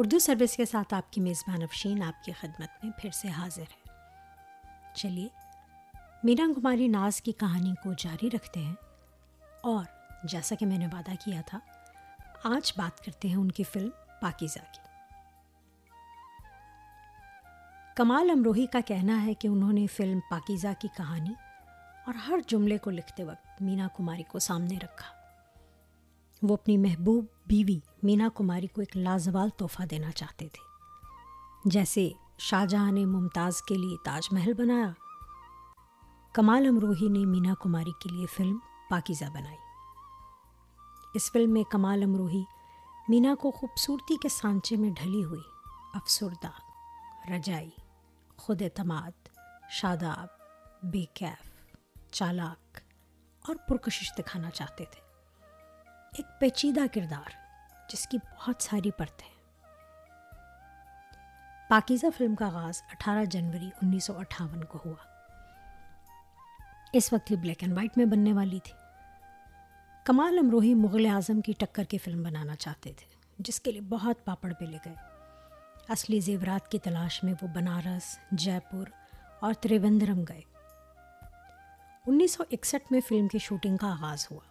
Urdu service کے ساتھ آپ کی میزبان افشین آپ کی خدمت میں پھر سے حاضر ہے۔ چلیے مینا کماری ناز کی کہانی کو جاری رکھتے ہیں۔ اور جیسا کہ میں نے وعدہ کیا تھا، آج بات کرتے ہیں ان کی فلم پاکیزہ کی۔ کمال امروہی کا کہنا ہے کہ انہوں نے فلم پاکیزہ کی کہانی اور ہر جملے کو لکھتے وقت مینا کماری کو سامنے رکھا۔ وہ اپنی محبوب بیوی مینا کماری کو ایک لازوال تحفہ دینا چاہتے تھے۔ جیسے شاہ جہاں نے ممتاز کے لیے تاج محل بنایا، کمال امروہی نے مینا کماری کے لیے فلم پاکیزہ بنائی۔ اس فلم میں کمال امروہی مینا کو خوبصورتی کے سانچے میں ڈھلی ہوئی افسردہ، رجائی، خود اعتماد، شاداب، بے کیف، چالاک اور پرکشش دکھانا چاہتے تھے۔ ایک پیچیدہ کردار جس کی بہت ساری پرتیں پاکیزہ فلم کا آغاز اٹھارہ جنوری انیس سو اٹھاون کو ہوا۔ اس وقت یہ بلیک اینڈ وائٹ میں بننے والی تھی۔ کمال امروہی مغل اعظم کی ٹکر کی فلم بنانا چاہتے تھے، جس کے لیے بہت پاپڑ پہ لے گئے۔ اصلی زیورات کی تلاش میں وہ بنارس جے پور اور تریوندرم گئے۔ انیس سو اکسٹھ میں فلم کی شوٹنگ کا آغاز ہوا۔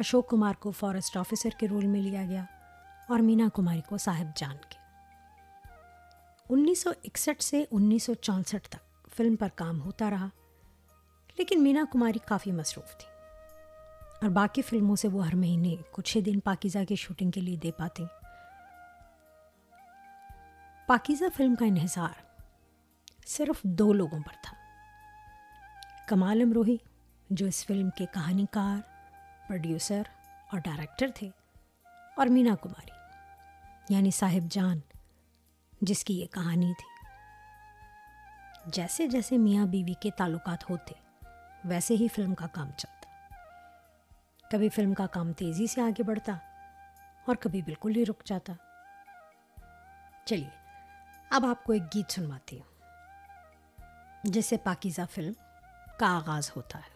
اشوک کمار کو فارسٹ آفیسر کے رول میں لیا گیا اور مینا کماری کو صاحب جان کے۔ انیس سو اکسٹھ سے انیس سو چونسٹھ تک فلم پر کام ہوتا رہا، لیکن مینا کماری کافی مصروف تھی اور باقی فلموں سے وہ ہر مہینے کچھ ہی دن پاکیزہ کی شوٹنگ کے لیے دے پاتے۔ پاکیزہ فلم کا انحصار صرف دو لوگوں پر تھا۔ کمال امروہی، جو اس فلم کے کہانی کار پروڈیوسر اور ڈائریکٹر تھے اور مینا کماری یعنی صاحب جان، جس کی یہ کہانی تھی۔ جیسے جیسے میاں بیوی کے تعلقات ہوتے، ویسے ہی فلم کا کام چلتا۔ کبھی فلم کا کام تیزی سے آگے بڑھتا اور کبھی بالکل ہی رک جاتا۔ چلیے، اب آپ کو ایک گیت سنواتی ہوں، جس سے پاکیزہ فلم کا آغاز ہوتا ہے۔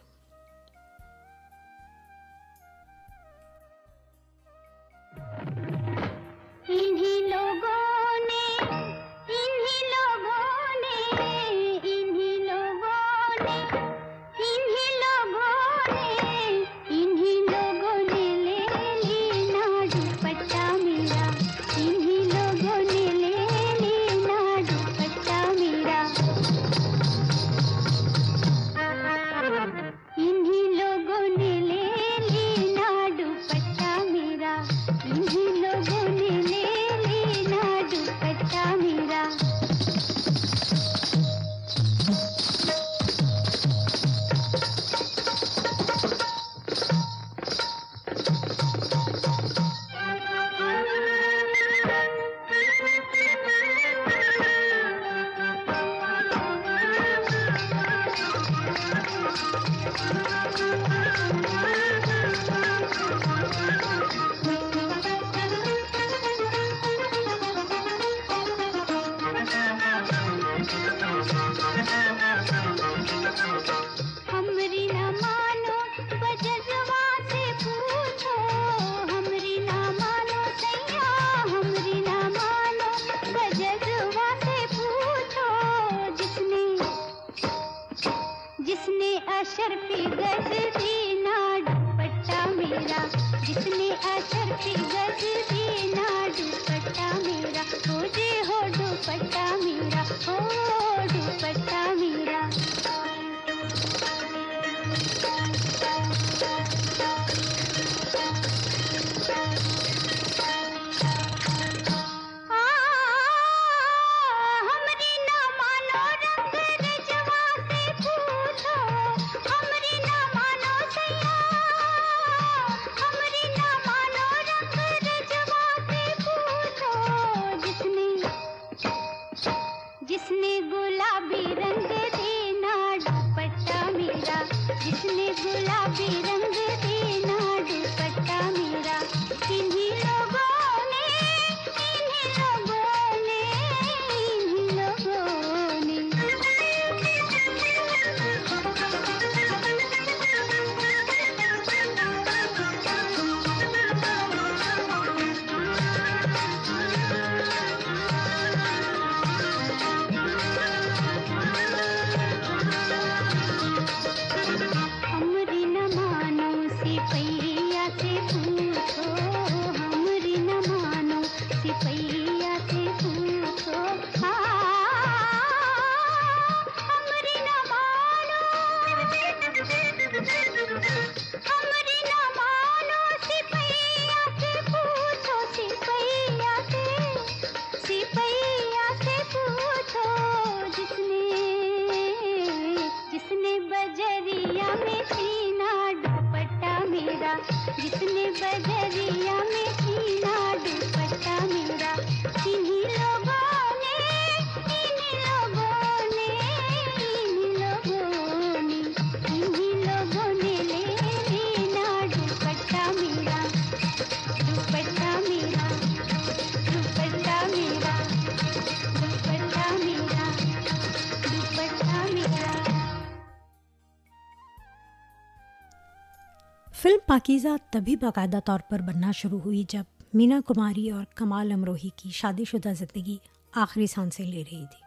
پاکیزہ تبھی باقاعدہ طور پر بننا شروع ہوئی جب مینا کماری اور کمال امروہی کی شادی شدہ زندگی آخری سانسیں لے رہی تھی۔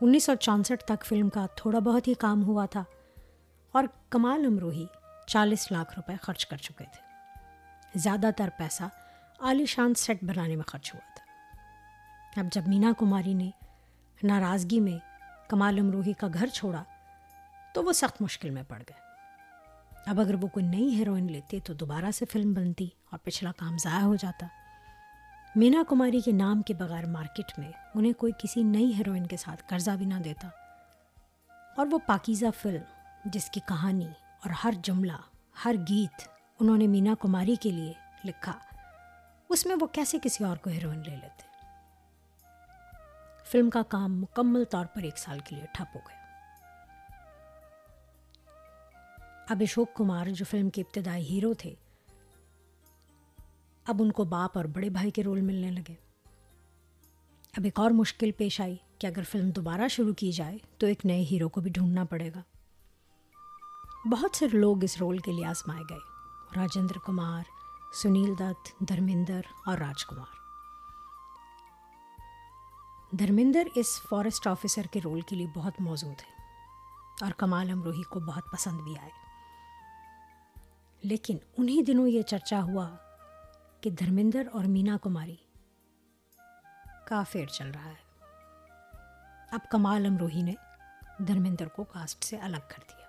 انیس سو چونسٹھ تک فلم کا تھوڑا بہت ہی کام ہوا تھا اور کمال امروہی چالیس لاکھ روپے خرچ کر چکے تھے۔ زیادہ تر پیسہ عالی شان سیٹ بنانے میں خرچ ہوا تھا۔ اب جب مینا کماری نے ناراضگی میں کمال امروہی کا گھر چھوڑا تو وہ سخت مشکل میں پڑ گئے۔ اب اگر وہ کوئی نئی ہیروئن لیتے تو دوبارہ سے فلم بنتی اور پچھلا کام ضائع ہو جاتا۔ مینا کماری کے نام کے بغیر مارکیٹ میں انہیں کوئی کسی نئی ہیروئن کے ساتھ قرضہ بھی نہ دیتا۔ اور وہ پاکیزہ فلم جس کی کہانی اور ہر جملہ، ہر گیت انہوں نے مینا کماری کے لیے لکھا، اس میں وہ کیسے کسی اور کو ہیروئن لے لیتے؟ فلم کا کام مکمل طور پر ایک سال کے لیے ٹھپ ہو گیا۔ اب اشوک کمار جو فلم کے ابتدائی ہیرو تھے، اب ان کو باپ اور بڑے بھائی کے رول ملنے لگے۔ اب ایک اور مشکل پیش آئی کہ اگر فلم دوبارہ شروع کی جائے تو ایک نئے ہیرو کو بھی ڈھونڈنا پڑے گا۔ بہت سے لوگ اس رول کے لیے آزمائے گئے۔ راجندر کمار، سنیل دت، دھرمندر اور راج کمار۔ دھرمندر اس فارسٹ آفیسر کے رول کے لیے بہت موزوں تھے اور کمال امروہی کو بہت پسند بھی آئے۔ لیکن انہی دنوں یہ چرچا ہوا کہ دھرمندر اور مینا کماری کا فیئر چل رہا ہے۔ اب کمال امروہی نے دھرمندر کو کاسٹ سے الگ کر دیا۔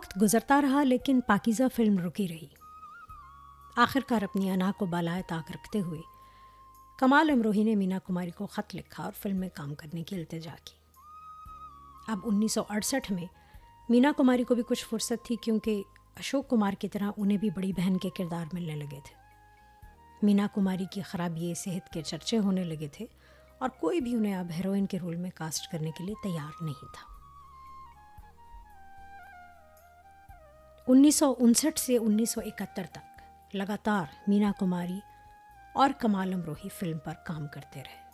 وقت گزرتا رہا لیکن پاکیزہ فلم رکی رہی۔ آخرکار اپنی انا کو بالائے طاق رکھتے ہوئے کمال امروہی نے مینا کماری کو خط لکھا اور فلم میں کام کرنے کی التجا کی۔ اب انیس سو اڑسٹھ میں مینا کماری کو بھی کچھ فرصت تھی کیونکہ اشوک کمار کی طرح انہیں بھی بڑی بہن کے کردار ملنے لگے تھے۔ مینا کماری کی خرابی صحت کے چرچے ہونے لگے تھے اور کوئی بھی انہیں اب ہیروئن کے رول میں کاسٹ کرنے کے لیے تیار نہیں تھا۔ انیس سو انسٹھ سے انیس سو اکہتر تک لگاتار مینا کماری اور کمال امروہی فلم پر کام کرتے رہے۔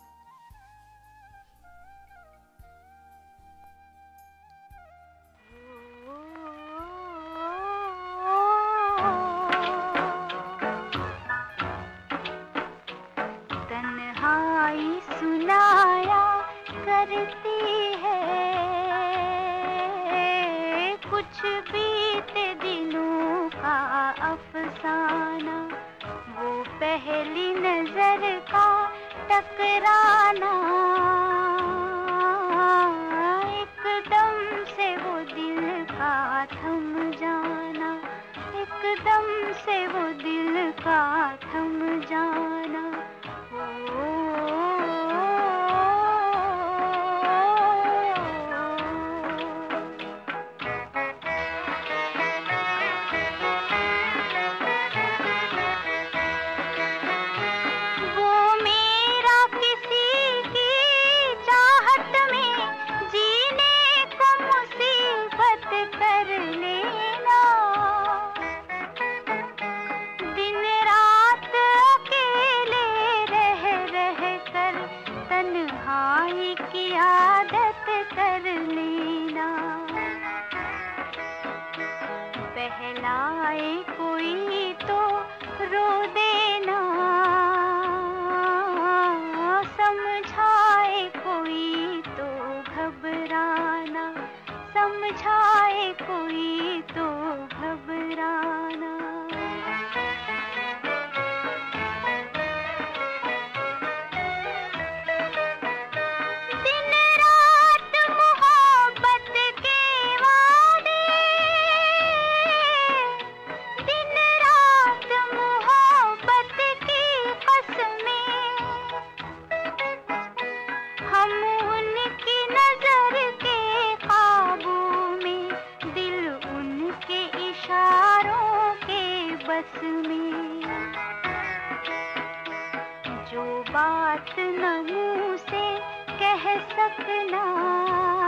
بات نہ منہ سے کہہ سکنا۔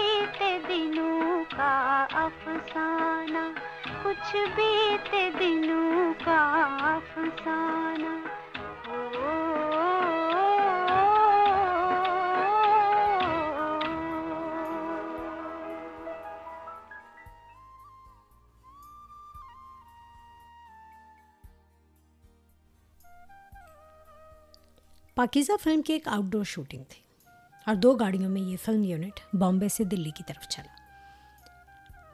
بیتے دنوں کا افسانہ، کچھ بیتے دنوں کا افسانہ۔ پاکیزہ فلم کی ایک آؤٹ ڈور شوٹنگ تھی۔ اور دو گاڑیوں میں یہ فلم یونٹ بامبے سے دلی کی طرف چلا۔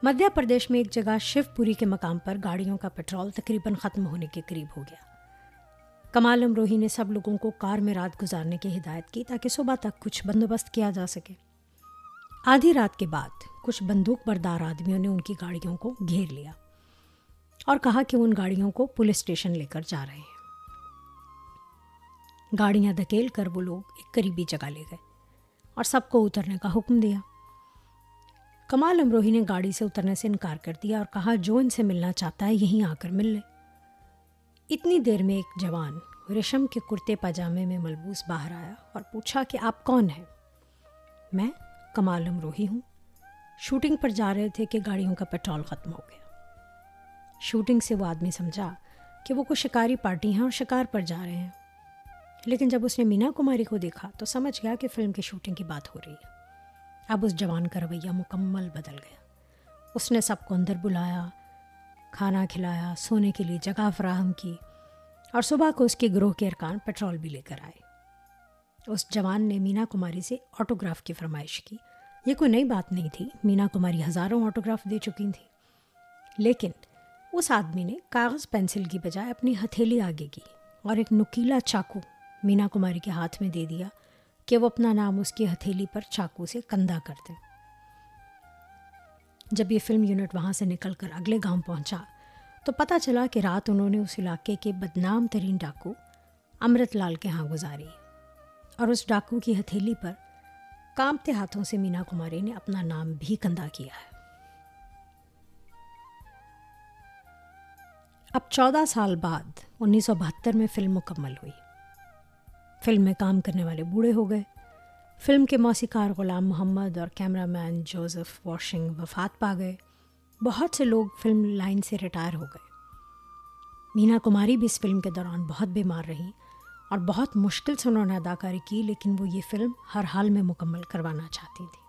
مدھیہ پردیش میں ایک جگہ شیو پوری کے مقام پر گاڑیوں کا پیٹرول تقریباً ختم ہونے کے قریب ہو گیا۔ کمال امروہی نے سب لوگوں کو کار میں رات گزارنے کی ہدایت کی تاکہ صبح تک کچھ بندوبست کیا جا سکے۔ آدھی رات کے بعد کچھ بندوق بردار آدمیوں نے ان کی گاڑیوں کو گھیر لیا اور کہا کہ ان گاڑیوں کو پولیس اسٹیشن لے کر جا رہے ہیں۔ گاڑیاں دھکیل کر وہ لوگ ایک قریبی جگہ لے گئے۔ اور سب کو اترنے کا حکم دیا۔ کمال امروہی نے گاڑی سے اترنے سے انکار کر دیا اور کہا، جو ان سے ملنا چاہتا ہے یہیں آ کر مل لے۔ اتنی دیر میں ایک جوان ریشم کے کرتے پاجامے میں ملبوس باہر آیا اور پوچھا کہ آپ کون ہیں؟ میں کمال امروہی ہوں۔ شوٹنگ پر جا رہے تھے کہ گاڑیوں کا پیٹرول ختم ہو گیا۔ شوٹنگ سے وہ آدمی سمجھا کہ وہ کوئی شکاری پارٹی ہیں اور شکار پر جا رہے ہیں۔ لیکن جب اس نے مینا کماری کو دیکھا تو سمجھ گیا کہ فلم کی شوٹنگ کی بات ہو رہی ہے۔ اب اس جوان کا رویہ مکمل بدل گیا۔ اس نے سب کو اندر بلایا، کھانا کھلایا، سونے کے لیے جگہ فراہم کی اور صبح کو اس کے گروہ کے ارکان پیٹرول بھی لے کر آئے۔ اس جوان نے مینا کماری سے آٹوگراف کی فرمائش کی۔ یہ کوئی نئی بات نہیں تھی، مینا کماری ہزاروں آٹوگراف دے چکی تھیں۔ لیکن اس آدمی نے کاغذ پینسل کی بجائے اپنی ہتھیلی آگے کی اور ایک نکیلا چاقو مینا کماری کے ہاتھ میں دے دیا کہ وہ اپنا نام اس کی ہتھیلی پر چاقو سے کندھا کر دے۔ جب یہ فلم یونٹ وہاں سے نکل کر اگلے گاؤں پہنچا تو پتہ چلا کہ رات انہوں نے اس علاقے کے بدنام ترین ڈاکو امرت لال کے ہاں گزاری اور اس ڈاکو کی ہتھیلی پر کامتے ہاتھوں سے مینا کماری نے اپنا نام بھی کندھا کیا ہے۔ اب چودہ سال بعد انیس سو بہتر میں فلم مکمل ہوئی۔ فلم میں کام کرنے والے بوڑھے ہو گئے۔ فلم کے موسیقار غلام محمد اور کیمرہ مین جوزف واشنگ وفات پا گئے۔ بہت سے لوگ فلم لائن سے ریٹائر ہو گئے۔ مینا کماری بھی اس فلم کے دوران بہت بیمار رہیں اور بہت مشکل سے انہوں نے اداکاری کی، لیکن وہ یہ فلم ہر حال میں مکمل کروانا چاہتی تھی۔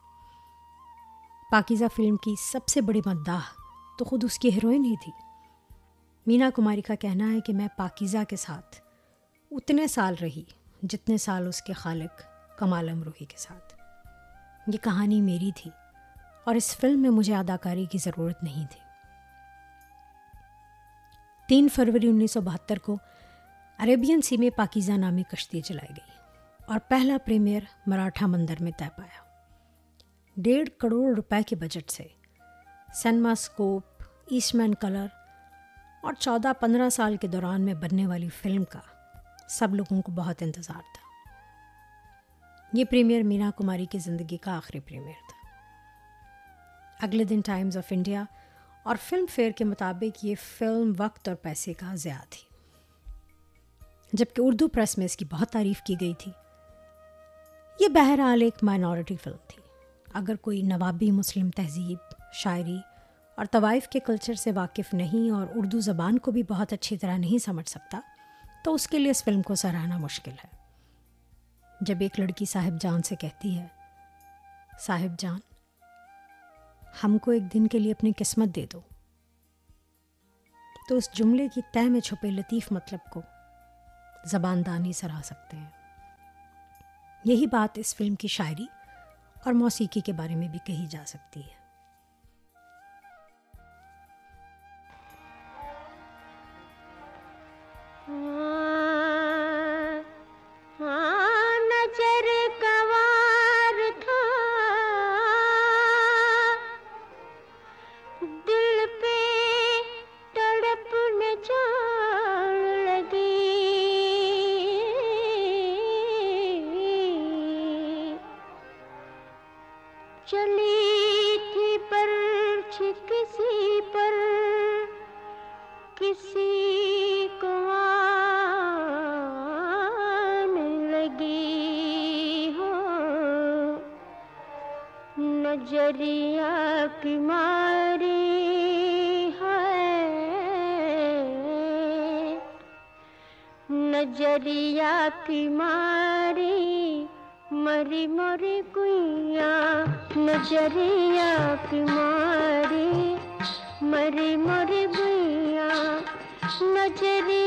پاکیزہ فلم کی سب سے بڑی مداح تو خود اس کی ہیروئن ہی تھی۔ مینا کماری کا کہنا ہے کہ میں پاکیزہ کے ساتھ اتنے سال رہی۔ جتنے سال اس کے خالق کمال امروہی کے ساتھ۔ یہ کہانی میری تھی اور اس فلم میں مجھے اداکاری کی ضرورت نہیں تھی۔ تین فروری انیس سو بہتر کو عربین سی میں پاکیزہ نامی کشتی چلائی گئی اور پہلا پریمیئر مراٹھا مندر میں طے پایا۔ ڈیڑھ کروڑ روپے کے بجٹ سے سینما سکوپ، ایسٹ مین کلر اور چودہ پندرہ سال کے دوران میں بننے والی فلم کا سب لوگوں کو بہت انتظار تھا۔ یہ پریمیئر مینا کماری کی زندگی کا آخری پریمیئر تھا۔ اگلے دن ٹائمز آف انڈیا اور فلم فیئر کے مطابق یہ فلم وقت اور پیسے کا ضیاع تھی۔ جبکہ اردو پریس میں اس کی بہت تعریف کی گئی تھی۔ یہ بہرحال ایک مائنورٹی فلم تھی۔ اگر کوئی نوابی مسلم تہذیب، شاعری اور طوائف کے کلچر سے واقف نہیں اور اردو زبان کو بھی بہت اچھی طرح نہیں سمجھ سکتا تو اس کے لیے اس فلم کو سراہنا مشکل ہے۔ جب ایک لڑکی صاحب جان سے کہتی ہے، صاحب جان، ہم کو ایک دن کے لیے اپنی قسمت دے دو۔ تو اس جملے کی طے میں چھپے لطیف مطلب کو زبان دانی سراہ سکتے ہیں۔ یہی بات اس فلم کی شاعری اور موسیقی کے بارے میں بھی کہی جا سکتی ہے۔ ماری مری مری کئیا نجریا کی ماری۔ مری مری بیا نظریا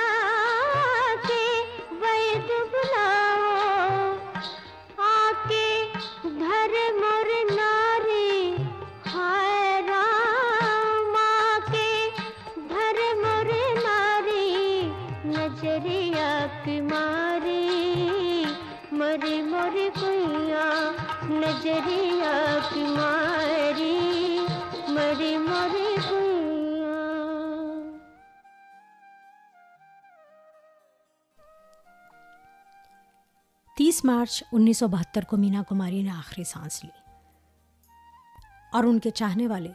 تیس مارچ انیس سو بہتر کو مینا کماری نے آخری سانس لی۔ اور ان کے چاہنے والے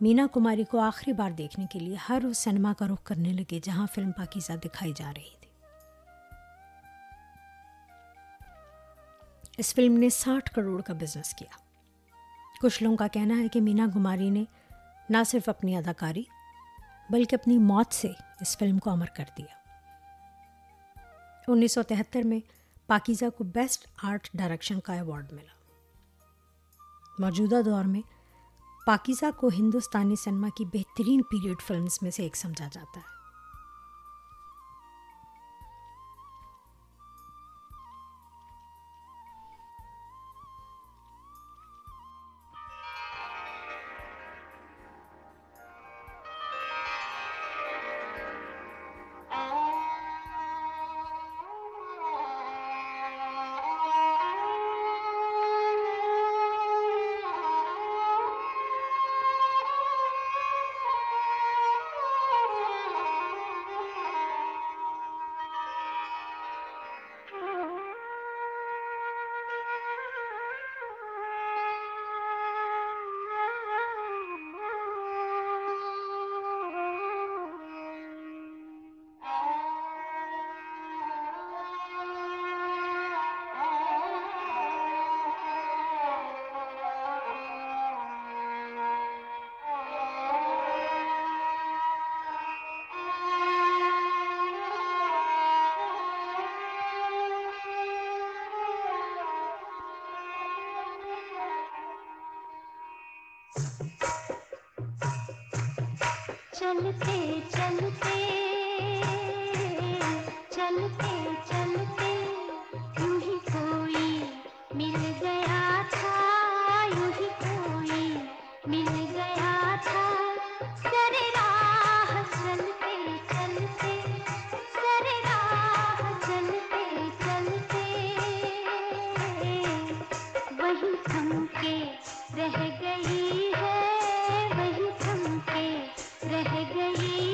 مینا کماری کو آخری بار دیکھنے کے لیے ہر اس سنیما کا رخ کرنے لگے جہاں فلم پاکیزہ دکھائی جا رہی تھی۔ اس فلم نے ساٹھ کروڑ کا بزنس کیا۔ کچھ لوگوں کا کہنا ہے کہ مینا کماری نے نہ صرف اپنی اداکاری بلکہ اپنی موت سے اس فلم کو امر کر دیا۔ انیس سو تہتر میں پاکیزہ کو بیسٹ آرٹ ڈائریکشن کا ایوارڈ ملا۔ موجودہ دور میں پاکیزہ کو ہندوستانی سنیما کی بہترین پیریڈ فلمز میں سے ایک سمجھا جاتا ہے۔ چلتے چلتے چلتے رہ گئی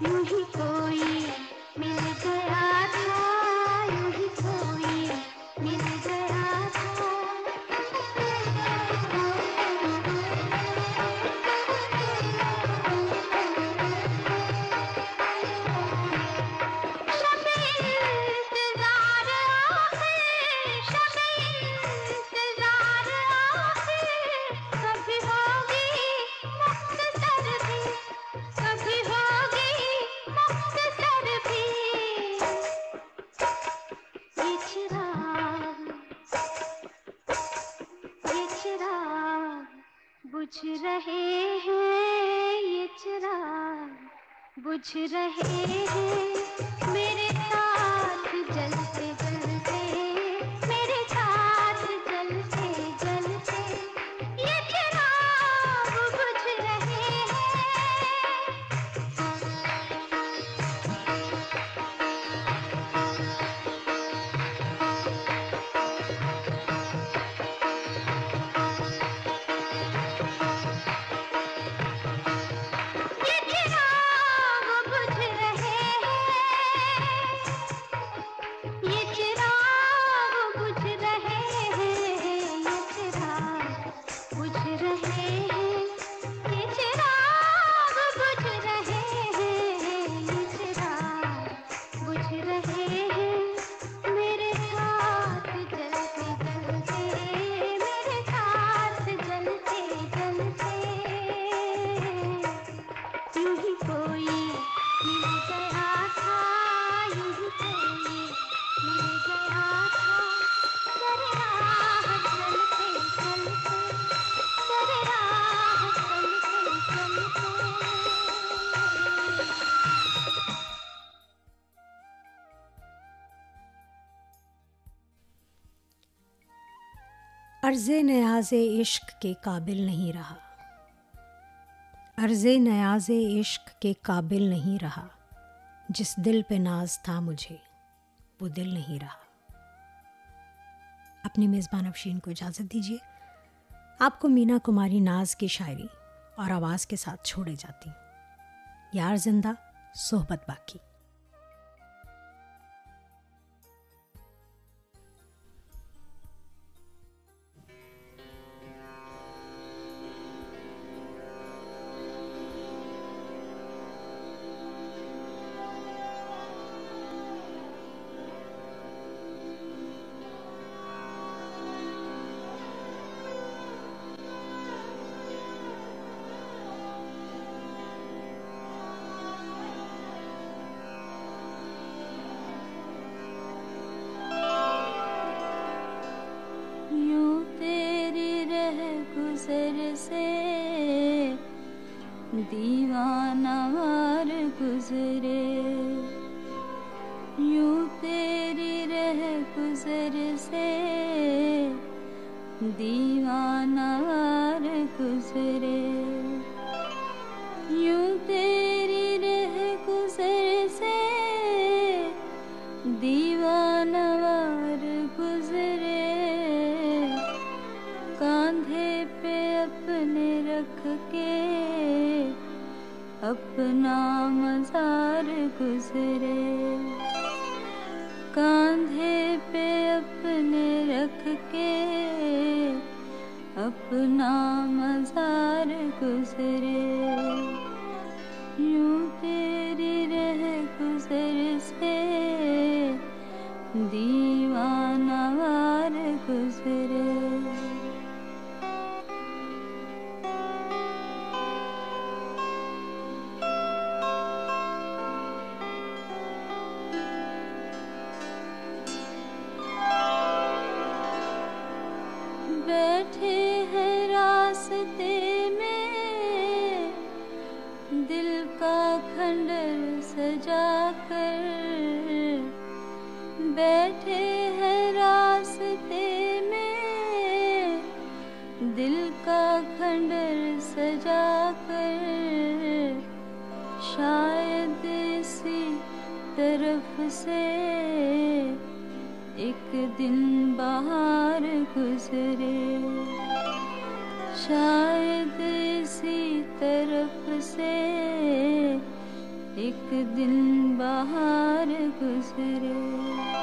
یوں ہی کوئی مل عرض نیاز عشق کے قابل نہیں رہا۔ عرض نیاز عشق کے قابل نہیں رہا۔ جس دل پہ ناز تھا مجھے، وہ دل نہیں رہا۔ اپنی میزبان افشین کو اجازت دیجیے آپ کو مینا کماری ناز کی شاعری اور آواز کے ساتھ چھوڑے جاتی۔ یار زندہ، صحبت باقی۔ دیوانہ گزرے۔ یوں تیری رہ گزر سے دیوانہ گزرے۔ کاندھے پہ اپنے رکھ کے اپنا مزار گزرے۔ کاندھے پہ اپنے رکھ کے اپنا مزار گزرے۔ یوں تیری رہ گزر سے دیوانہ وار گزرے۔ کر بیٹھے ہیں راستے میں، دل کا کھنڈر سجا کر، شاید اسی طرف سے ایک دن بہار گزرے۔ شاید اسی طرف سے ایک دن بہار گزرے۔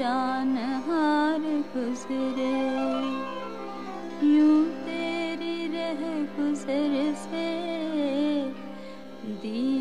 جان ہار گزرے۔ یوں تیری رہ گزر سے۔ دی